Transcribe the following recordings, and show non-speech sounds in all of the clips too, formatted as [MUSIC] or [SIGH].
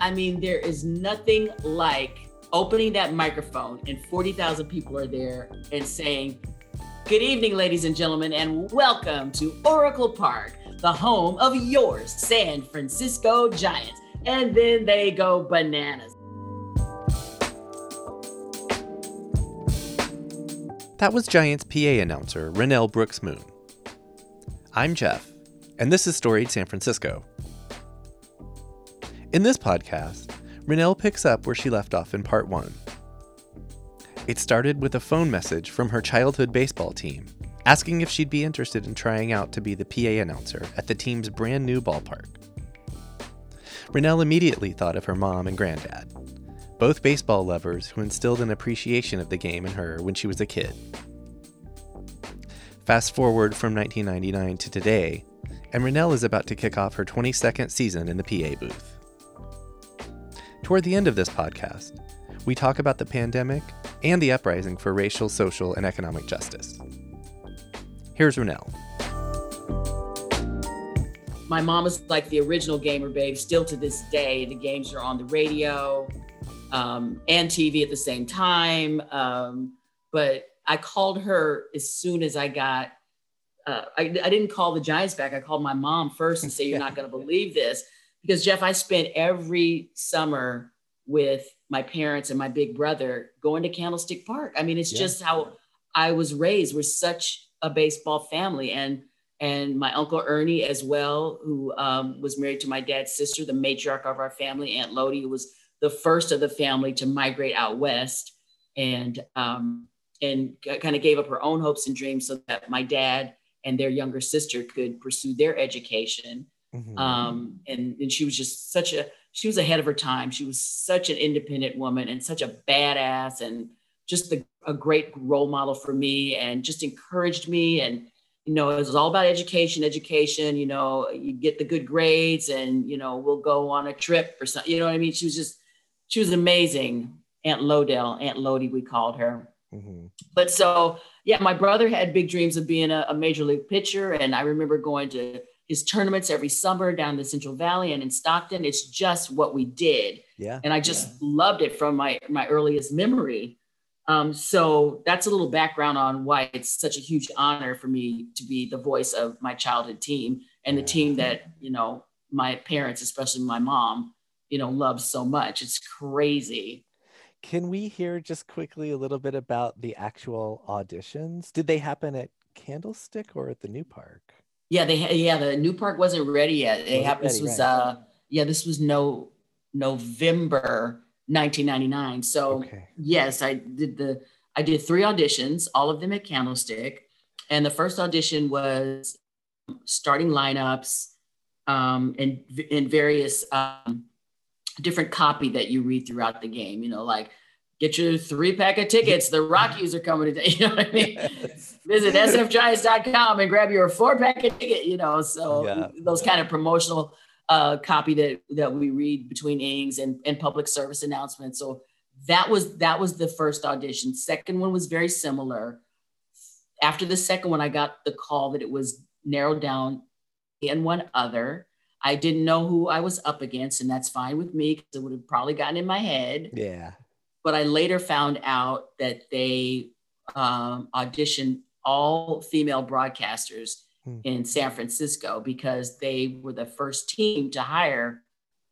I mean, there is nothing like opening that microphone and 40,000 people are there and saying, Good evening, ladies and gentlemen, and welcome to Oracle Park, the home of your San Francisco Giants. And then they go bananas. That was Giants PA announcer Renel Brooks Moon. I'm Jeff, and this is Storied San Francisco. In this podcast, Renel picks up where she left off in part one. It started with a phone message from her childhood baseball team asking if she'd be interested in trying out to be the PA announcer at the team's brand new ballpark. Renel immediately thought of her mom and granddad, both baseball lovers who instilled an appreciation of the game in her when she was a kid. Fast forward from 1999 to today, and Renel is about to kick off her 22nd season in the PA booth. Toward the end of this podcast, we talk about the pandemic and the uprising for racial, social, and economic justice. Here's Renel. My mom is like the original gamer babe, still to this day. The games are on the radio um, and TV at the same time. Um, but I called her as soon as I got, uh, I, I didn't call the Giants back. I called my mom first and say, You're not going [LAUGHS] to believe this because Jeff, I spent every summer with my parents and my big brother going to Candlestick Park. I mean, it's yeah. just how I was raised. We're such a baseball family, and and my uncle Ernie as well, who um, was married to my dad's sister, the matriarch of our family, Aunt Lodi, who was the first of the family to migrate out west, and um, and kind of gave up her own hopes and dreams so that my dad and their younger sister could pursue their education Mm-hmm. Um, and, and she was just such a, she was ahead of her time. She was such an independent woman and such a badass and just the, a great role model for me and just encouraged me. And, you know, it was all about education, education, you know, you get the good grades and, you know, we'll go on a trip or something, you know what I mean? She was just, she was amazing. Aunt Lodell, Aunt Lodi, we called her. Mm-hmm. But so, yeah, my brother had big dreams of being a, a major league pitcher. And I remember going to his tournaments every summer down the Central Valley and in Stockton. It's just what we did. Yeah. And I just yeah. loved it from my my earliest memory. Um, so that's a little background on why it's such a huge honor for me to be the voice of my childhood team and the team that you know my parents, especially my mom, you know, loves so much. It's crazy. Can we hear just quickly a little bit about the actual auditions? Did they happen at Candlestick or at the new park? Yeah, they yeah the new park wasn't ready yet. It happened. This was right. uh yeah this was no November 1999. So okay. yes, I did the I did three auditions, all of them at Candlestick, and the first audition was starting lineups um, and in various um, different copy that you read throughout the game. You know, like get your three pack of tickets. The Rockies [LAUGHS] are coming today. [LAUGHS] You know what I mean? Yes. Visit [LAUGHS] sfgiants.com and grab your four pack of ticket, you know. So yeah. those kind of promotional uh, copy that that we read between innings and, and public service announcements. So that was that was the first audition. Second one was very similar. After the second one, I got the call that it was narrowed down and one other. I didn't know who I was up against, and that's fine with me because it would have probably gotten in my head. Yeah. But I later found out that they um, auditioned all female broadcasters hmm. in San Francisco because they were the first team to hire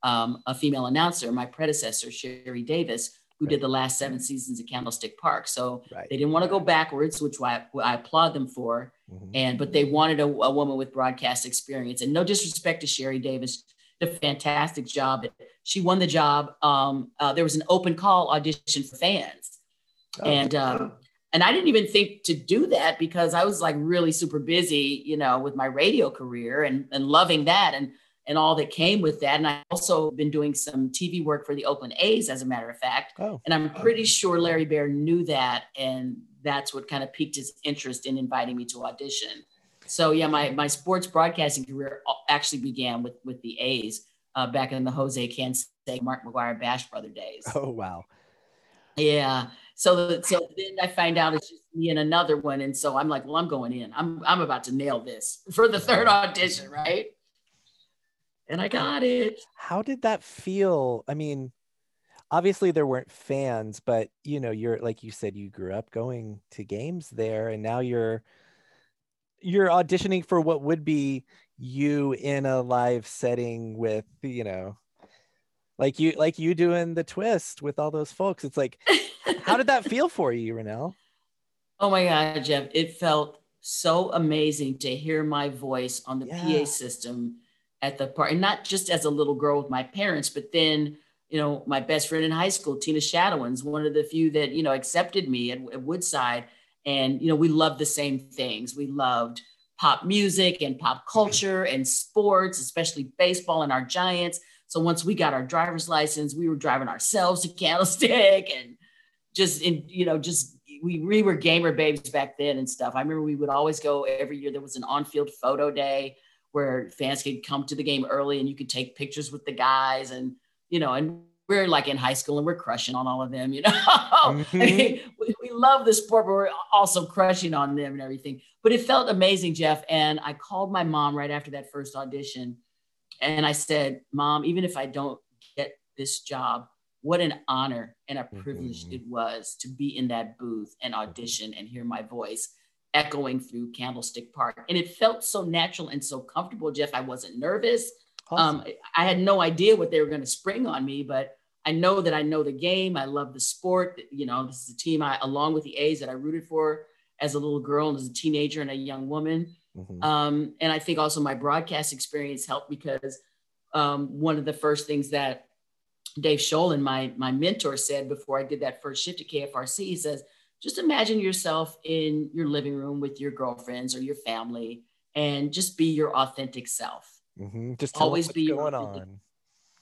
um, a female announcer, my predecessor, Sherry Davis, who right. did the last seven seasons at Candlestick Park. So right. they didn't want to go backwards, which I, I applaud them for. Mm-hmm. And but they wanted a, a, woman with broadcast experience. And no disrespect to Sherry Davis, did a fantastic job. She won the job. Um, uh, there was an open call audition for fans, oh. and um, and I didn't even think to do that because I was like really super busy, you know, with my radio career and and loving that and and all that came with that. And I also been doing some TV work for the Oakland A's, as a matter of fact. Oh. And I'm pretty sure Larry Baer knew that, and that's what kind of piqued his interest in inviting me to audition. So yeah, my my sports broadcasting career actually began with with the A's uh, back in the Jose Canseco, Mark McGwire, Bash Brother days. Oh wow. Yeah. So so then I find out it's just me and another one, and so I'm like, well, I'm going in. I'm I'm about to nail this for the third audition, right? and I got it. How did that feel? I mean, obviously there weren't fans, but you know, you're like you said, you grew up going to games there, and now you're you're auditioning for what would be you in a live setting with you know like you like you doing the twist with all those folks. It's like how did that feel for you Renel [LAUGHS] oh my god jeff it felt so amazing to hear my voice on the yeah. pa system at the party not just as a little girl with my parents but then you know my best friend in high school tina shadowins one of the few that you know accepted me at, at woodside and you know we loved the same things. We loved pop music and pop culture and sports especially baseball and our giants. So once we got our driver's license we were driving ourselves to [LAUGHS] candlestick and just in you know just we, we were gamer babes back then and stuff. I remember we would always go every year. There was an on-field photo day where fans could come to the game early and you could take pictures with the guys and you know and we're like in high school and we're crushing on all of them, you know. [LAUGHS] Mm-hmm. We, we, love the sport, but we're also crushing on them and everything. But it felt amazing, Jeff. And I called my mom right after that first audition. And I said, Mom, even if I don't get this job, what an honor and a privilege mm-hmm. it was to be in that booth and audition and hear my voice echoing through Candlestick Park. And it felt so natural and so comfortable, Jeff. I wasn't nervous. Awesome. Um, I had no idea what they were going to spring on me, but I know that I know the game. I love the sport. You know, this is a team I, along with the A's that I rooted for as a little girl and as a teenager and a young woman. Mm-hmm. Um, and I think also my broadcast experience helped because um, one of the first things that Dave Sholin, my my mentor, said before I did that first shift at KFRC, he says, just imagine yourself in your living room with your girlfriends or your family, and just be your authentic self Mm-hmm. Just always be going on.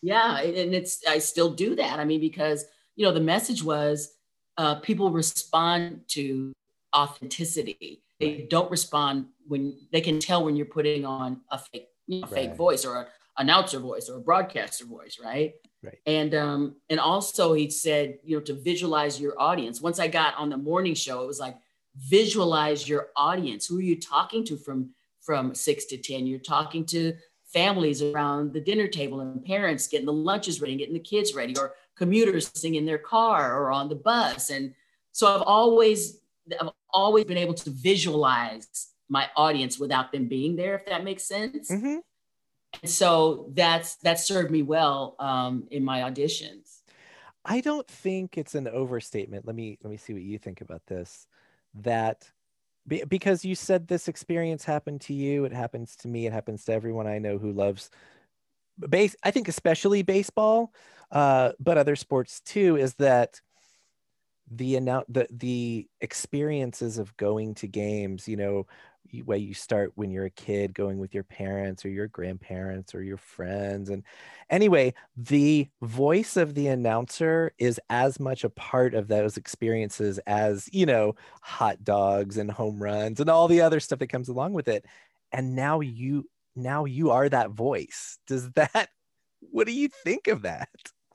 Yeah, and it's I still do that. I mean, because you know the message was uh, people respond to authenticity. They right. don't respond when they can tell when you're putting on a fake, you know, fake voice or an announcer voice or a broadcaster voice, right? Right. And um, and also he said, you know, to visualize your audience. Once I got on the morning show, it was like visualize your audience. Who are you talking to from from six to ten? You're talking to families around the dinner table and parents getting the lunches ready, getting the kids ready, or commuters sitting in their car or on the bus. And so I've always I've always been able to visualize my audience without them being there, if that makes sense. Mm-hmm. And so that's that served me well um, in my auditions. I don't think it's an overstatement. Let me let me see what you think about this. That because you said this experience happened to you it happens to me it happens to everyone i know who loves base i think especially baseball uh, but other sports too is that the the the experiences of going to games you know way you start when you're a kid going with your parents or your grandparents or your friends and anyway the voice of the announcer is as much a part of those experiences as you know hot dogs and home runs and all the other stuff that comes along with it and now you now you are that voice does [LAUGHS] that what do you think of that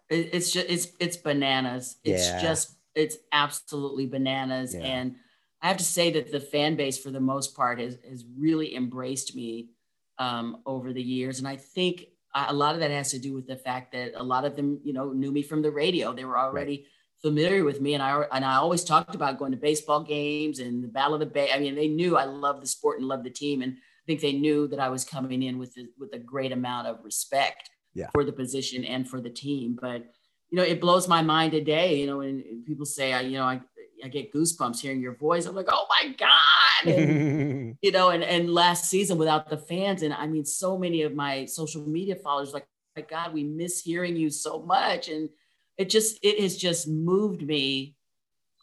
it's just it's it's bananas it's yeah. just it's absolutely bananas yeah. and I have to say that the fan base, for the most part, has, has really embraced me um, over the years. And I think a lot of that has to do with the fact that a lot of them, you know, knew me from the radio. They were already right. familiar with me, and I and I always talked about going to baseball games and the Battle of the Bay. I mean, they knew I loved the sport and loved the team, and I think they knew that I was coming in with the, with a great amount of respect yeah. for the position and for the team. But you know, it blows my mind today. You know, when people say, I, you know, I I get goosebumps hearing your voice. I'm like, oh my God. And, [LAUGHS] you know, and, and last season without the fans. And I mean, so many of my social media followers, like, my God, we miss hearing you so much. And it just, it has just moved me.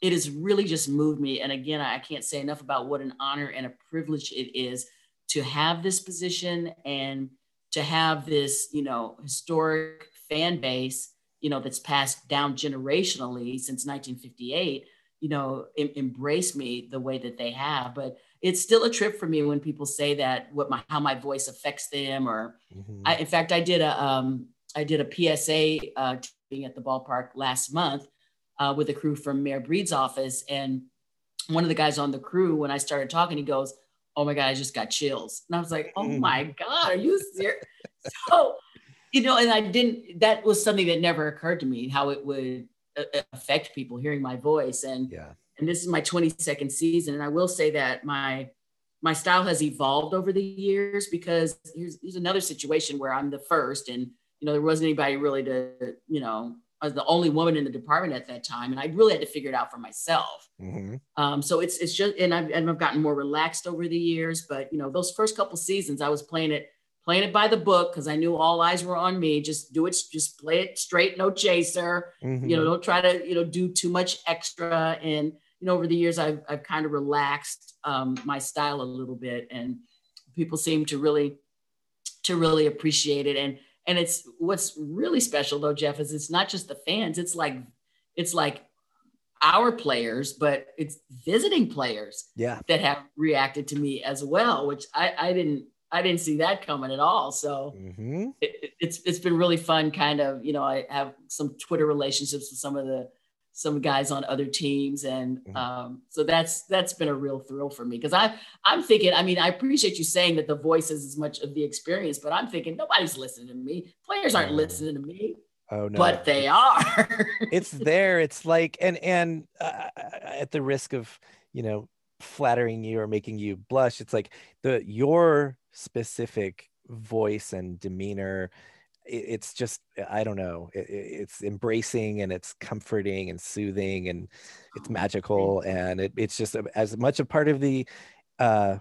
It has really just moved me. And again, I can't say enough about what an honor and a privilege it is to have this position and to have this, you know, historic fan base, you know, that's passed down generationally since 1958 you know em- embrace me the way that they have but it's still a trip for me when people say that what my how my voice affects them or mm-hmm. I, in fact i did a um, I did a psa uh, being at the ballpark last month uh, with a crew from mayor breed's office and one of the guys on the crew when i started talking he goes oh my god i just got chills and i was like oh my god are you serious [LAUGHS] so you know, and I didn't. That was something that never occurred to me how it would affect people hearing my voice. And Yeah. and this is my 22nd season, and I will say that my my style has evolved over the years because here's, here's another situation where I'm the first, and you know there wasn't anybody really to you know I was the only woman in the department at that time, and I really had to figure it out for myself. Mhm. Um, so it's it's just and I've and I've gotten more relaxed over the years. But you know, those first couple seasons, I was playing it playing it by the book because I knew all eyes were on me. Just do it, just play it straight, no chaser. Mhm. You know, don't try to you know do too much extra. And you know, over the years, I've I've kind of relaxed um, my style a little bit, and people seem to really to really appreciate it. And and it's what's really special though, Jeff, is it's not just the fans. It's like it's like our players, but it's visiting players yeah. that have reacted to me as well, which I, I didn't I didn't see that coming at all. So hmm it, it- it's it's been really fun. Kind of, you know, I have some Twitter relationships with some of the some guys on other teams, and Mhm. um, so that's that's been a real thrill for me because I I'm thinking. I mean, I appreciate you saying that the voice is as much of the experience, but I'm thinking nobody's listening to me. Players aren't listening to me, Oh no. but they are. it's [LAUGHS] there it's like and and uh, at the risk of you know flattering you or making you blush it's like the your specific voice and demeanor it's just i don't know it, it- it's embracing and it's comforting and soothing and it's Oh, magical and it, it's just as much a part of the uh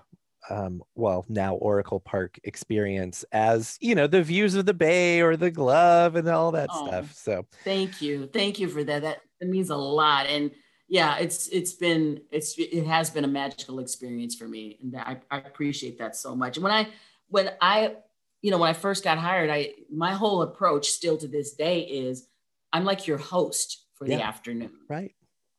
um well now oracle park experience as you know the views of the bay or the glove and all that Oh. stuff so Thank you. Thank you for. That, that means a lot. And yeah, it's it's been it's it has been a magical experience for me. And I, I appreciate that so much. And when I when I you know when I first got hired, I my whole approach still to this day is I'm like your host for the afternoon. right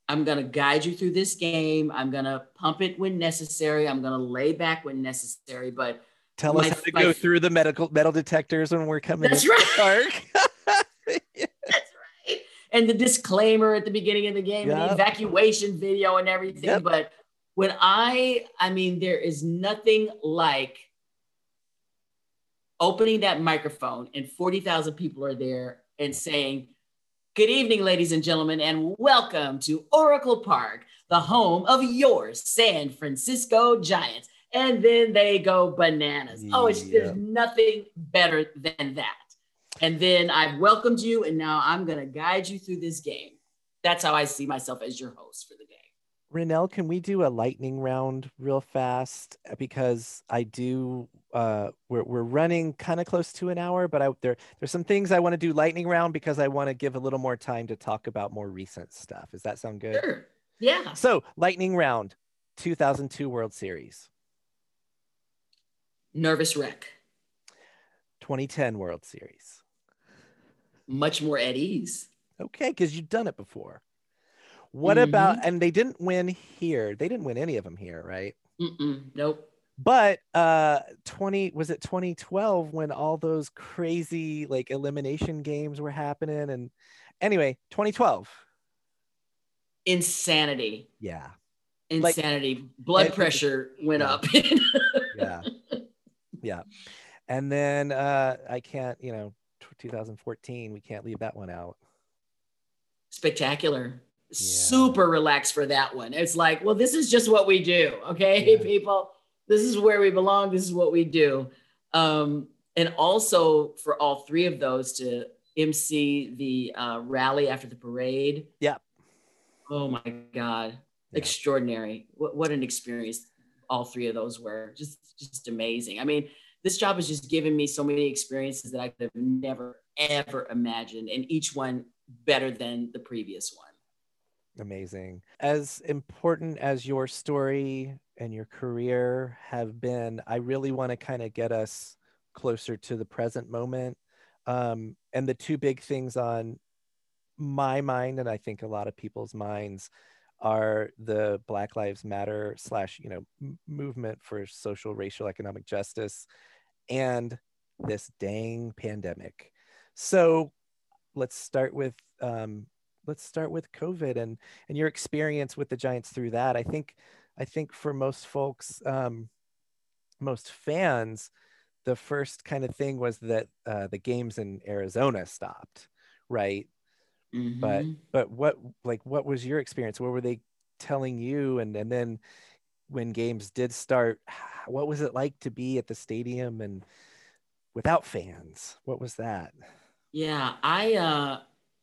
I'm going to guide you through this game. I'm going to pump it when necessary. I'm going to lay back when necessary. But Tell My- us how to my- go through the medical metal detectors when we're coming That's into the park. That's right. [LAUGHS] And the disclaimer at the beginning of the game, and the evacuation video and everything. Yep. But when I, I mean, there is nothing like opening that microphone and 40,000 people are there and saying, Good evening, ladies and gentlemen, and welcome to Oracle Park, the home of your San Francisco Giants. And then they go bananas. Oh, it's Yeah. there's nothing better than that. And then I've welcomed you, and now I'm going to guide you through this game. That's how I see myself as your host for the day. Renel, can we do a lightning round real fast? Because I do. Uh, we're we're running kind of close to an hour, but I there there's some things I want to do lightning round because I want to give a little more time to talk about more recent stuff. Does that sound good? Sure. Yeah. So lightning round, 2002 World Series, Nervous wreck. 2010 World Series. Much more at ease. Okay, because you've done it before. What about? Mm-hmm. And they didn't win here. They didn't win any of them here, right? Mm-mm. Nope. But uh 20 was it 2012 when all those crazy like elimination games were happening and anyway, 2012. Insanity. Yeah. Like- Insanity. Blood and- pressure went Yeah. up. [LAUGHS] Yeah. yeah. And then uh I can't, you know, 2014, we can't leave that one out. Spectacular. Super relaxed for that one. It's like, well, this is just what we do. Okay, Yeah. [LAUGHS] people. This is where we belong. This is what we do. Um, and also for all three of those to MC the uh, rally after the parade. Yeah. Oh my God. Yeah. Extraordinary. What, what an experience all three of those were. Just just amazing. I mean, this job has just given me so many experiences that I could have never, ever imagined. And each one better than the previous one. Amazing. As important as your story and your career have been, I really want to kind of get us closer to the present moment. Um, and the two big things on my mind, and I think a lot of people's minds, are the Black Lives Matter slash you know m- movement for social, racial, economic justice, and this dang pandemic. So let's start with um, let's start with COVID and and your experience with the Giants through that. I think I think for most folks, um, most fans, the first kind of thing was that uh, the games in Arizona stopped, right? Mhm. But but what like what was your experience? What were they telling you? And and then when games did start, what was it like to be at the stadium and without fans? What was that? yeah, I uh,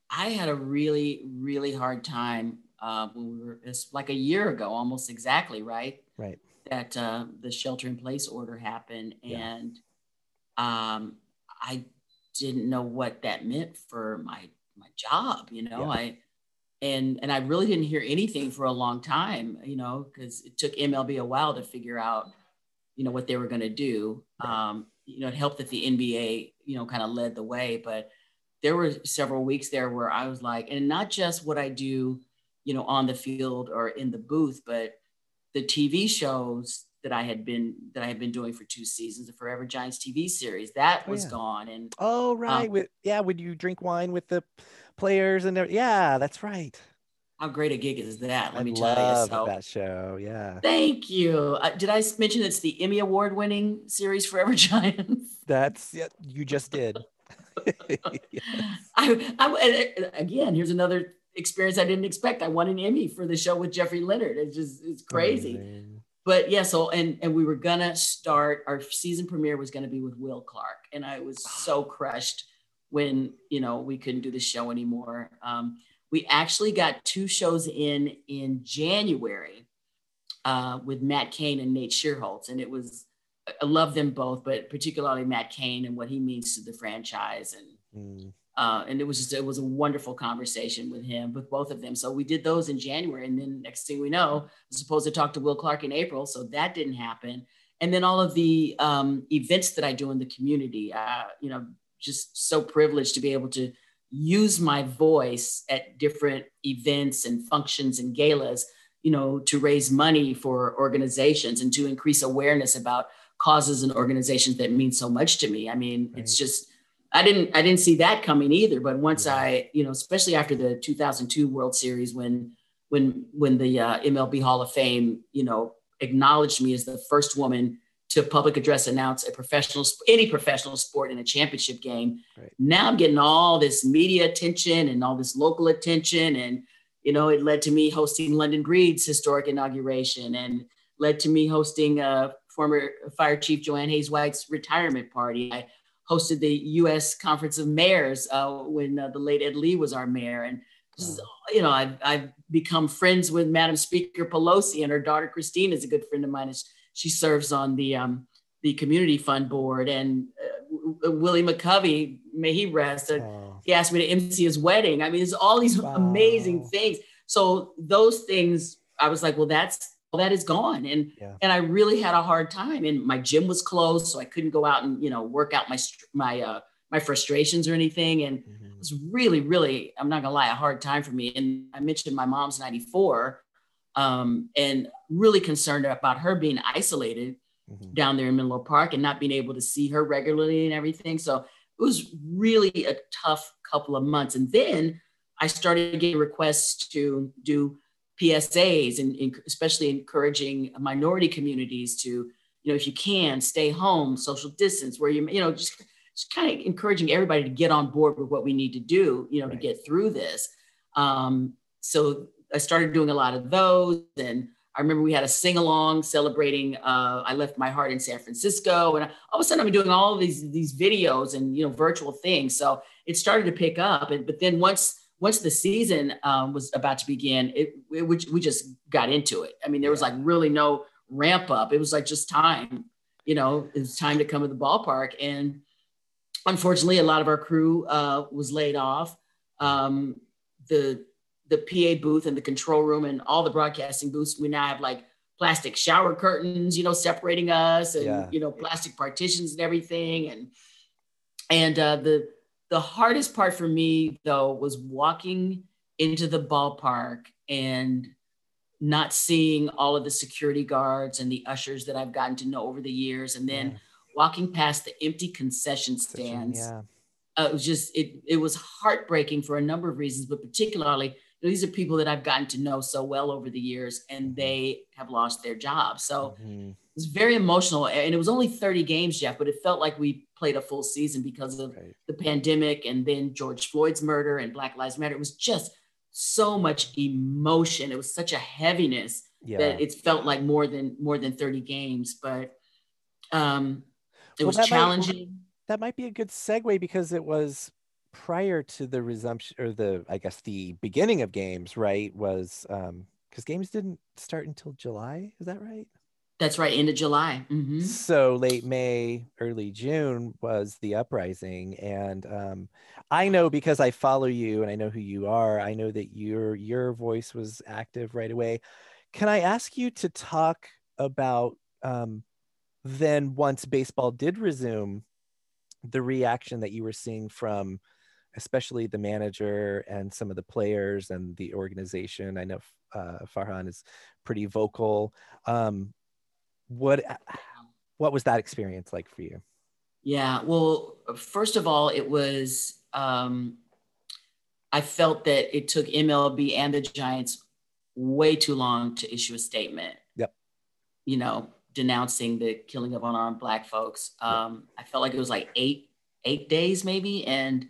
I had a really really hard time uh, when we were it's like a year ago, almost exactly, right? Right. That uh, the shelter in place order happened, Yeah. and um, I didn't know what that meant for my my job. You know, Yeah. I and and I really didn't hear anything for a long time. You know, because it took MLB a while to figure out, you know, what they were going to do. Um, you know, it helped that the NBA, you know, kind of led the way, but there were several weeks there where I was like, and not just what I do, you know, on the field or in the booth, but the TV shows that I had been that I had been doing for two seasons, the Forever Giants TV series, that Oh, was yeah. gone. And Oh right. with yeah, would you drink wine with the players and yeah, that's right. how great a gig is that? Let I me tell you. So that show. Yeah. thank you. Uh, did I mention it's the Emmy Award winning series Forever [LAUGHS] Giants? That's yeah, you just did. [LAUGHS] Yes. [LAUGHS] I, I uh, again, here's another experience I didn't expect. I won an Emmy for the show with Jeffrey Leonard. It's just it's crazy. Amazing. but yeah, so and and we were gonna start our season premiere was gonna be with Will Clark, and I was so [SIGHS] crushed when you know we couldn't do the show anymore. Um, we actually got two shows in in January uh, with Matt Cain and Nate Schierholtz, and it was I love them both, but particularly Matt Cain and what he means to the franchise and Mm, uh, and it was just it was a wonderful conversation with him with both of them. So we did those in january and then next thing we know i was supposed to talk to will clark in april so that didn't happen. And then all of the um, events that i do in the community uh, you know just so privileged to be able to use my voice at different events and functions and galas you know to raise money for organizations and to increase awareness about causes and organizations that mean so much to me i mean it's just I didn't I didn't see that coming either. But once Yeah. I, you know, especially after the 2002 World Series, when when when the uh, MLB Hall of Fame, you know, acknowledged me as the first woman to public address announce a professional any professional sport in a championship game. Right. Now I'm getting all this media attention and all this local attention, and you know, it led to me hosting London Breed's historic inauguration, and led to me hosting uh, former Fire Chief Joanne Hayes White's retirement party. I hosted the U.S. Conference of Mayors uh, when uh, the late Ed Lee was our mayor, and is, you know I've, I've become friends with Madam Speaker Pelosi, and her daughter Christine is a good friend of mine. As she serves on the um, the community fund board, and uh, Willie McCovey, may he rest. Uh, oh, he asked me to MC his wedding. I mean, it's all these Wow. amazing things. So those things, I was like, well, that's well, that is gone, and Yeah. and I really had a hard time. And my gym was closed, so I couldn't go out and you know work out my my uh, my frustrations or anything. And it mhm. was really, really, I'm not gonna lie, a hard time for me. And I mentioned my mom's 94, um, and really concerned about her being isolated Mhm. down there in Menlo Park and not being able to see her regularly and everything. So it was really a tough couple of months. And then I started getting requests to do PSAs and, and especially encouraging minority communities to, you know, if you can stay home, social distance, where you, you know, just, just kind of encouraging everybody to get on board with what we need to do, you know, Right. to get through this. Um, so I started doing a lot of those and I remember we had a sing along celebrating. Uh, I left my heart in San Francisco, and all of a sudden I'm doing all of these these videos and you know virtual things. So it started to pick up, and but then once once the season um, was about to begin, it, it we, we just got into it. I mean, there was like really no ramp up. It was like just time. You know, it was time to come to the ballpark, and unfortunately, a lot of our crew uh, was laid off. Um, the the PA booth and the control room and all the broadcasting booths, we now have like plastic shower curtains, you know, separating us and Yeah. you know, plastic partitions and everything. And and uh, the the hardest part for me though was walking into the ballpark and not seeing all of the security guards and the ushers that I've gotten to know over the years, and then Yeah. walking past the empty concession stands yeah. uh, it was just it it was heartbreaking for a number of reasons but particularly these are people that i've gotten to know so well over the years and they have lost their jobs so Mhm. was very emotional, and it was only 30 games, Jeff, but it felt like we played a full season because of right. the pandemic and then George Floyd's murder and Black Lives Matter. It was just so much emotion. It was such a heaviness yeah. that it felt like more than more than 30 games, but um, it well, was challenging. Might, that might be a good segue because it was prior to the resumption or the I guess the beginning of games, right? Was um because games didn't start until July. Is that right? That's right, end of July. Mm-hmm. So late May, early June was the uprising, and um, I know because I follow you and I know who you are. I know that your your voice was active right away. Can I ask you to talk about um, then once baseball did resume, the reaction that you were seeing from especially the manager and some of the players and the organization. I know uh, Farhan is pretty vocal. Um, what what was that experience like for you? Yeah, well, first of all, it was um, I felt that it took MLB and the Giants way too long to issue a statement. Yep. You know, denouncing the killing of unarmed black folks. Um. I felt like it was like eight eight days maybe, and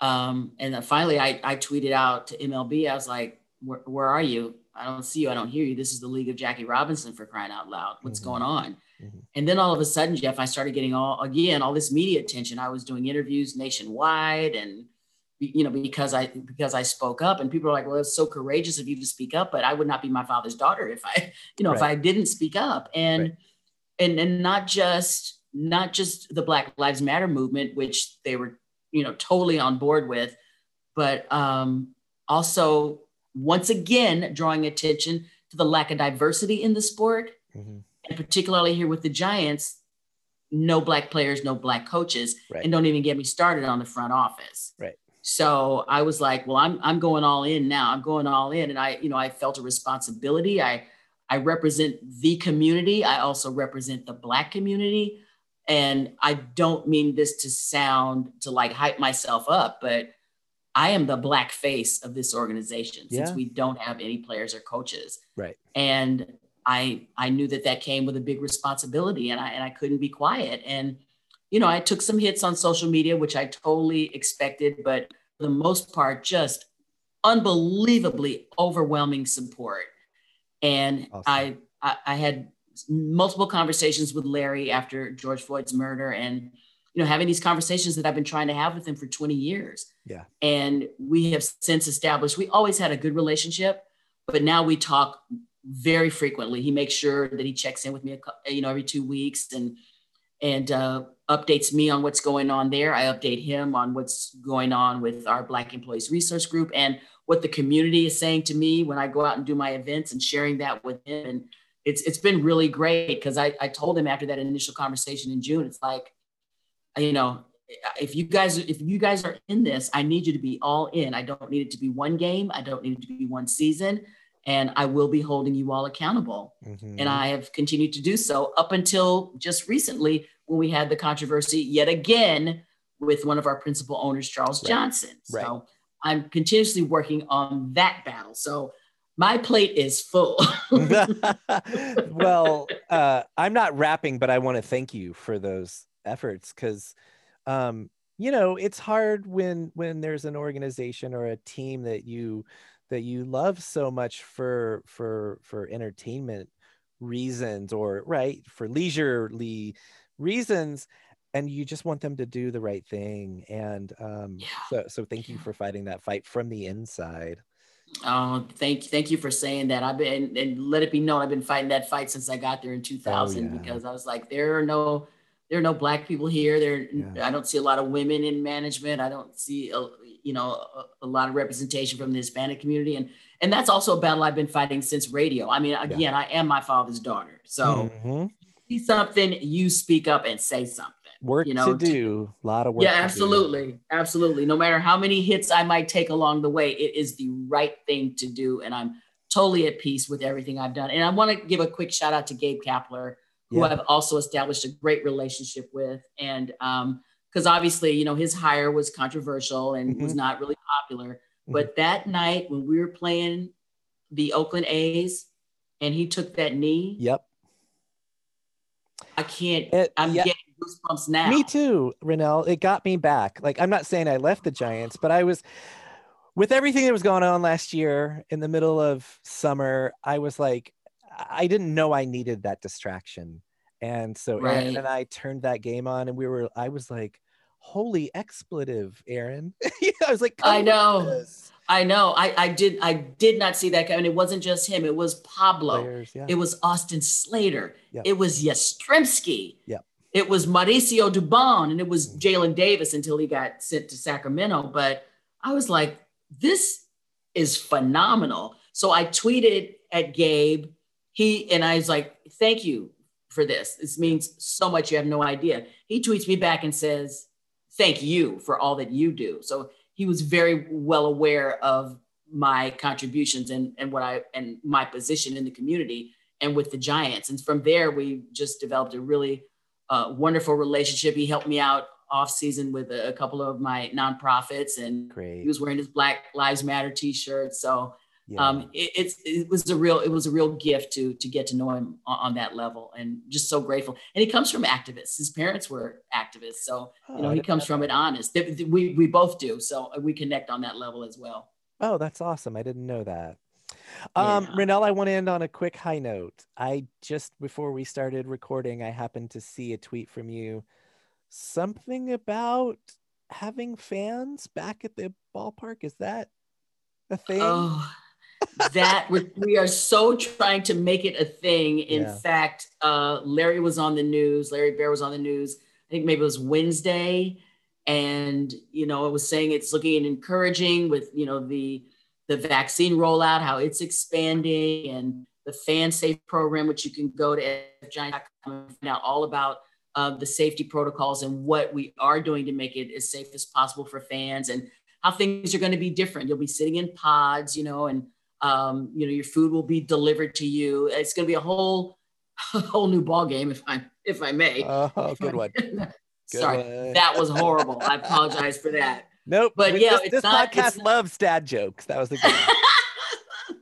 um, and then finally I I tweeted out to MLB. I was like, where, are you? I don't see you. I don't hear you. This is the League of Jackie Robinson for crying out loud. What's mm-hmm. going on? Mm-hmm. And then all of a sudden, Jeff, I started getting all again all this media attention. I was doing interviews nationwide, and you know because I because I spoke up, and people are like, "Well, it's so courageous of you to speak up," but I would not be my father's daughter if I, [LAUGHS] you know, right. if I didn't speak up. And right. and and not just not just the Black Lives Matter movement, which they were you know totally on board with, but um, also once again drawing attention to the lack of diversity in the sport, mm-hmm. and particularly here with the Giants, no black players, no black coaches, right. and don't even get me started on the front office. Right. So I was like, well, I'm I'm going all in now. I'm going all in, and I you know I felt a responsibility. I I represent the community. I also represent the black community. And I don't mean this to sound to like hype myself up, but I am the black face of this organization since yeah. we don't have any players or coaches. Right. And I I knew that that came with a big responsibility, and I and I couldn't be quiet. And you know, I took some hits on social media, which I totally expected, but for the most part, just unbelievably overwhelming support. And awesome. I, I I had multiple conversations with Larry after George Floyd's murder, and you know, having these conversations that I've been trying to have with him for 20 years. Yeah. And we have since established, we always had a good relationship, but now we talk very frequently. He makes sure that he checks in with me, you know, every two weeks and, and uh, updates me on what's going on there. I update him on what's going on with our Black Employees Resource Group and what the community is saying to me when I go out and do my events and sharing that with him. And it's it's been really great because I, I told him after that initial conversation in June, it's like you know, if you guys if you guys are in this, I need you to be all in. I don't need it to be one game. I don't need it to be one season. And I will be holding you all accountable. Mm-hmm. And I have continued to do so up until just recently when we had the controversy yet again with one of our principal owners, Charles right. Johnson. Right. So I'm continuously working on that battle. So my plate is full. [LAUGHS] well, uh, I'm not rapping, but I want to thank you for those efforts because um you know it's hard when when there's an organization or a team that you that you love so much for for for entertainment reasons or right for leisurely reasons and you just want them to do the right thing and um yeah. so so thank you for fighting that fight from the inside Oh, thank thank you for saying that. I've been and let it be known I've been fighting that fight since I got there in 2000 oh, yeah. because I was like, there are no there are no black people here. There, yeah. I don't see a lot of women in management. I don't see, a, you know, a, a, lot of representation from the Hispanic community, and and that's also a battle I've been fighting since radio. I mean, again, yeah. I am my father's daughter, so mm-hmm. see something, you speak up and say something. Work you know, to do, a lot of work. Yeah, absolutely, absolutely. No matter how many hits I might take along the way, it is the right thing to do, and I'm totally at peace with everything I've done. And I want to give a quick shout out to Gabe Kapler who yeah. I've also established a great relationship with. And because um, obviously, you know, his hire was controversial and mm-hmm. was not really popular. Mm-hmm. But that night when we were playing the Oakland A's and he took that knee. Yep. I can't. It- I'm yeah. getting goosebumps now. Me too, Renel. It got me back. Like I'm not saying I left the Giants, but I was with everything that was going on last year in the middle of summer, I was like I didn't know I needed that distraction. And so Aaron and I turned that game on and we were I was like, holy expletive, Aaron. [LAUGHS] I was like, I know. I know. I, I did. I did not see that guy, and It wasn't just him. It was Pablo. Players, yeah. It was Austin Slater. Yep. It was Yastrzemski. Yep. It was Mauricio Dubon, and it was. Jaylin Davis until he got sent to Sacramento. But I was like, this is phenomenal. So I tweeted at Gabe. He and I was like, thank you for this. This means so much. You have no idea. He tweets me back and says, thank you for all that you do. So he was very well aware of my contributions and, and what I and my position in the community and with the Giants. And from there, we just developed a really uh, wonderful relationship. He helped me out off season with a, a couple of my nonprofits, and Great. he was wearing his Black Lives Matter T-shirt. So Yeah. um, it, it's it was a real it was a real gift to to get to know him on, on that level, and just so grateful. And he comes from activists. His parents were activists, so Oh, you know he comes from it honest. We we both do, so we connect on that level as well. Oh, that's awesome. I didn't know that. Um, Yeah. Renel, I want to end on a quick high note. I just before we started recording, I happened to see a tweet from you, something about having fans back at the ballpark. Is that a thing? Oh, that we, are so trying to make it a thing. In Yeah. fact, uh, Larry was on the news. Larry Baer was on the news. I think maybe it was Wednesday, and you know, it was saying it's looking encouraging with you know the the vaccine rollout, how it's expanding, and the fan safe program, which you can go to giant.com and find out all about uh, the safety protocols and what we are doing to make it as safe as possible for fans and how things are going to be different. You'll be sitting in pods, you know, and um, you know your food will be delivered to you. It's going to be a whole a [LAUGHS] whole new ball game, if I if I may. Oh, good one. [LAUGHS] Good Sorry, one. that was horrible. I apologize for that. Nope. but th- yeah, this, this not- podcast loves dad jokes. That was the good. [LAUGHS]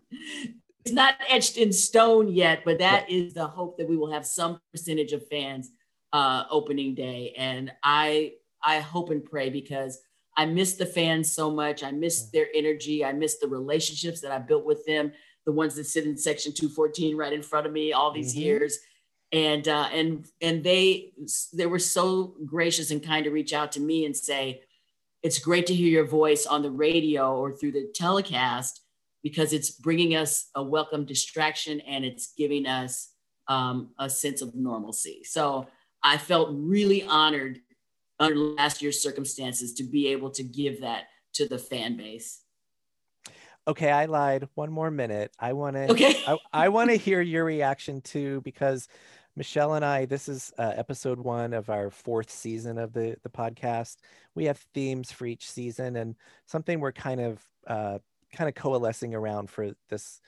it's not etched in stone yet, but that is the hope that we will have some percentage of fans uh, opening day. And I I hope and pray because I miss the fans so much. I miss their energy. I miss the relationships that I built with them. The ones that sit in section 214 right in front of me all these Mhm. years. And uh, and and they they were so gracious and kind to reach out to me and say, it's great to hear your voice on the radio or through the telecast because it's bringing us a welcome distraction and it's giving us um, a sense of normalcy. So I felt really honored under last year's circumstances to be able to give that to the fan base. Okay, I lied. One more minute. I want to. Okay. I, I want to hear your reaction too because Michelle and I, this is uh, episode one of our fourth season of the the podcast. We have themes for each season, and something we're kind of uh, kind of coalescing around for this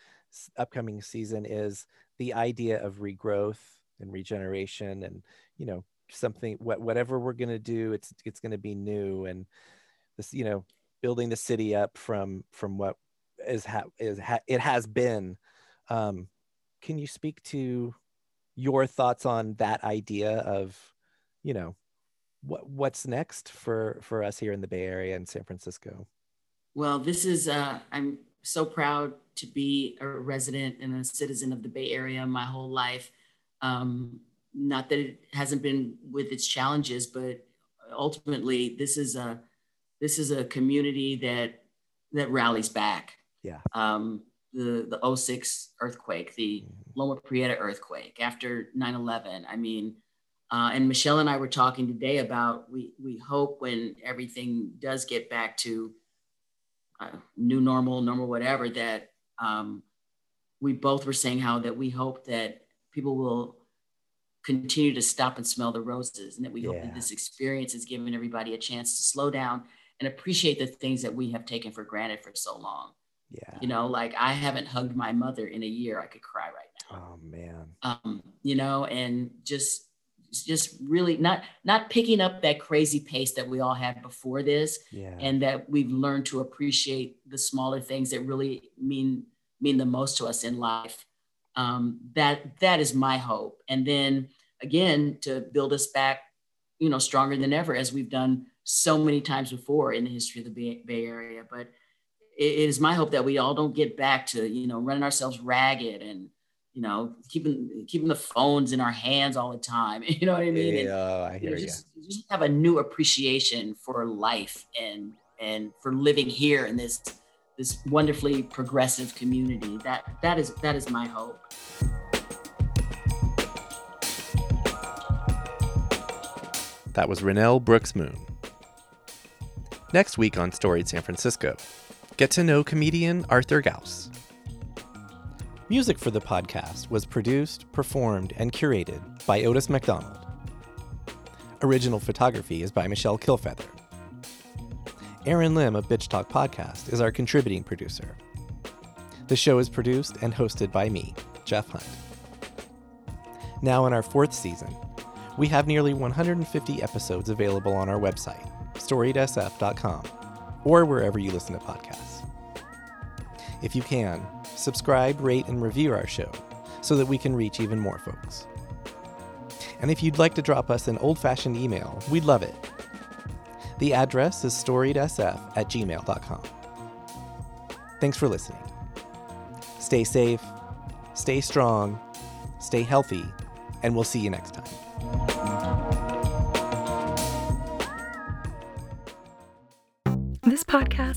upcoming season is the idea of regrowth and regeneration, and you know something what whatever we're gonna do, it's it's gonna be new, and this you know building the city up from from what is ha- is ha- it has been. Um, can you speak to your thoughts on that idea of, you know, what what's next for for us here in the Bay Area and San Francisco? Well, this is, uh, I'm so proud to be a resident and a citizen of the Bay Area my whole life. Um, not that it hasn't been with its challenges, but ultimately this is a, this is a community that, that rallies back. Yeah. Um, the, the 06 earthquake, the Mhm. Loma Prieta earthquake after 9-11. I mean, uh, and Michelle and I were talking today about we, we hope when everything does get back to uh, new normal, normal, whatever, that um, we both were saying how that we hope that people will continue to stop and smell the roses and that we hope that this experience has given everybody a chance to slow down and appreciate the things that we have taken for granted for so long. Yeah. You know, like I haven't hugged my mother in a year. I could cry right now Oh man. um, you know, and just just really not not picking up that crazy pace that we all had before this, Yeah. and that we've learned to appreciate the smaller things that really mean mean the most to us in life. Um, that that is my hope. And then again to build us back, you know, stronger than ever, as we've done so many times before in the history of the Bay, Bay Area. But it is my hope that we all don't get back to, you know, running ourselves ragged and you know, keeping keeping the phones in our hands all the time. [LAUGHS] You know what I mean? Yeah, and, I hear you. Know, just, just have a new appreciation for life and and for living here in this this wonderfully progressive community. That that is that is my hope. That was Renel Brooks Moon. Next week on Storied San Francisco, get to know comedian Arthur Gauss. Music for the podcast was produced, performed, and curated by Otis McDonald. Original photography is by Michelle Kilfeather. Aaron Lim of Bitch Talk Podcast is our contributing producer. The show is produced and hosted by me, Jeff Hunt. Now, in our fourth season, we have nearly 150 episodes available on our website, storiedsf.com, or wherever you listen to podcasts. If you can, subscribe, rate, and review our show so that we can reach even more folks. And if you'd like to drop us an old fashioned email, we'd love it. The address is storiedsf at gmail.com. Thanks for listening. Stay safe, stay strong, stay healthy, and we'll see you next time.